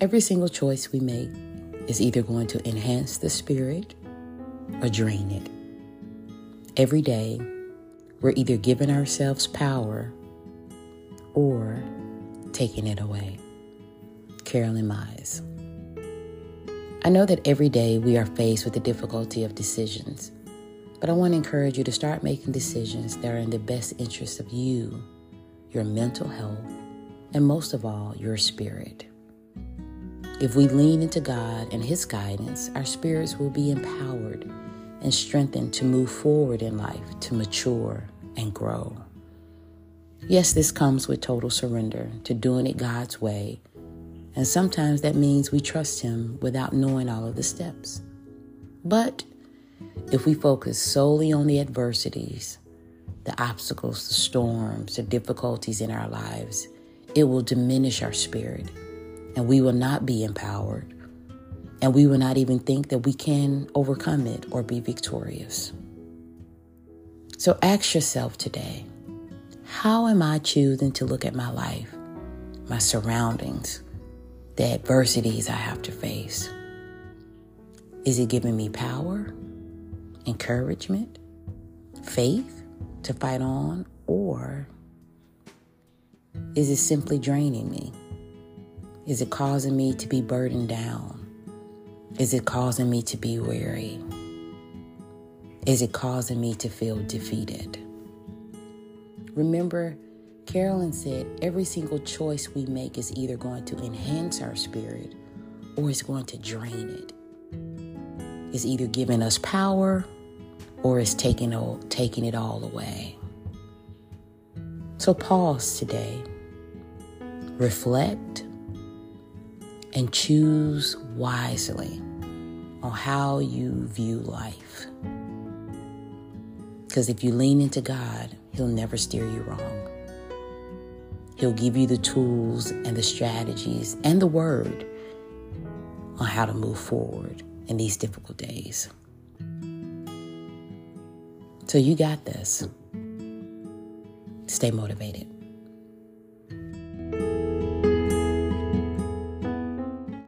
Every single choice we make is either going to enhance the spirit or drain it. Every day, we're either giving ourselves power or taking it away. Carolyn Myss. I know that every day we are faced with the difficulty of decisions, but I want to encourage you to start making decisions that are in the best interest of you, your mental health, and most of all, your spirit. If we lean into God and His guidance, our spirits will be empowered and strengthened to move forward in life, to mature and grow. Yes, this comes with total surrender to doing it God's way and sometimes that means we trust Him without knowing all of the steps. But if we focus solely on the adversities, the obstacles, the storms, the difficulties in our lives, it will diminish our spirit and we will not be empowered and we will not even think that we can overcome it or be victorious. So ask yourself today how am I choosing to look at my life, my surroundings? the adversities I have to face? Is it giving me power, encouragement, faith to fight on, or is it simply draining me? Is it causing me to be burdened down? Is it causing me to be weary? Is it causing me to feel defeated? Remember, Carolyn said every single choice we make is either going to enhance our spirit or it's going to drain it. It's either giving us power or it's taking, taking it all away. So pause today, reflect, and choose wisely on how you view life. Because if you lean into God, He'll never steer you wrong. He'll give you the tools and the strategies and the word on how to move forward in these difficult days. So you got this. Stay motivated.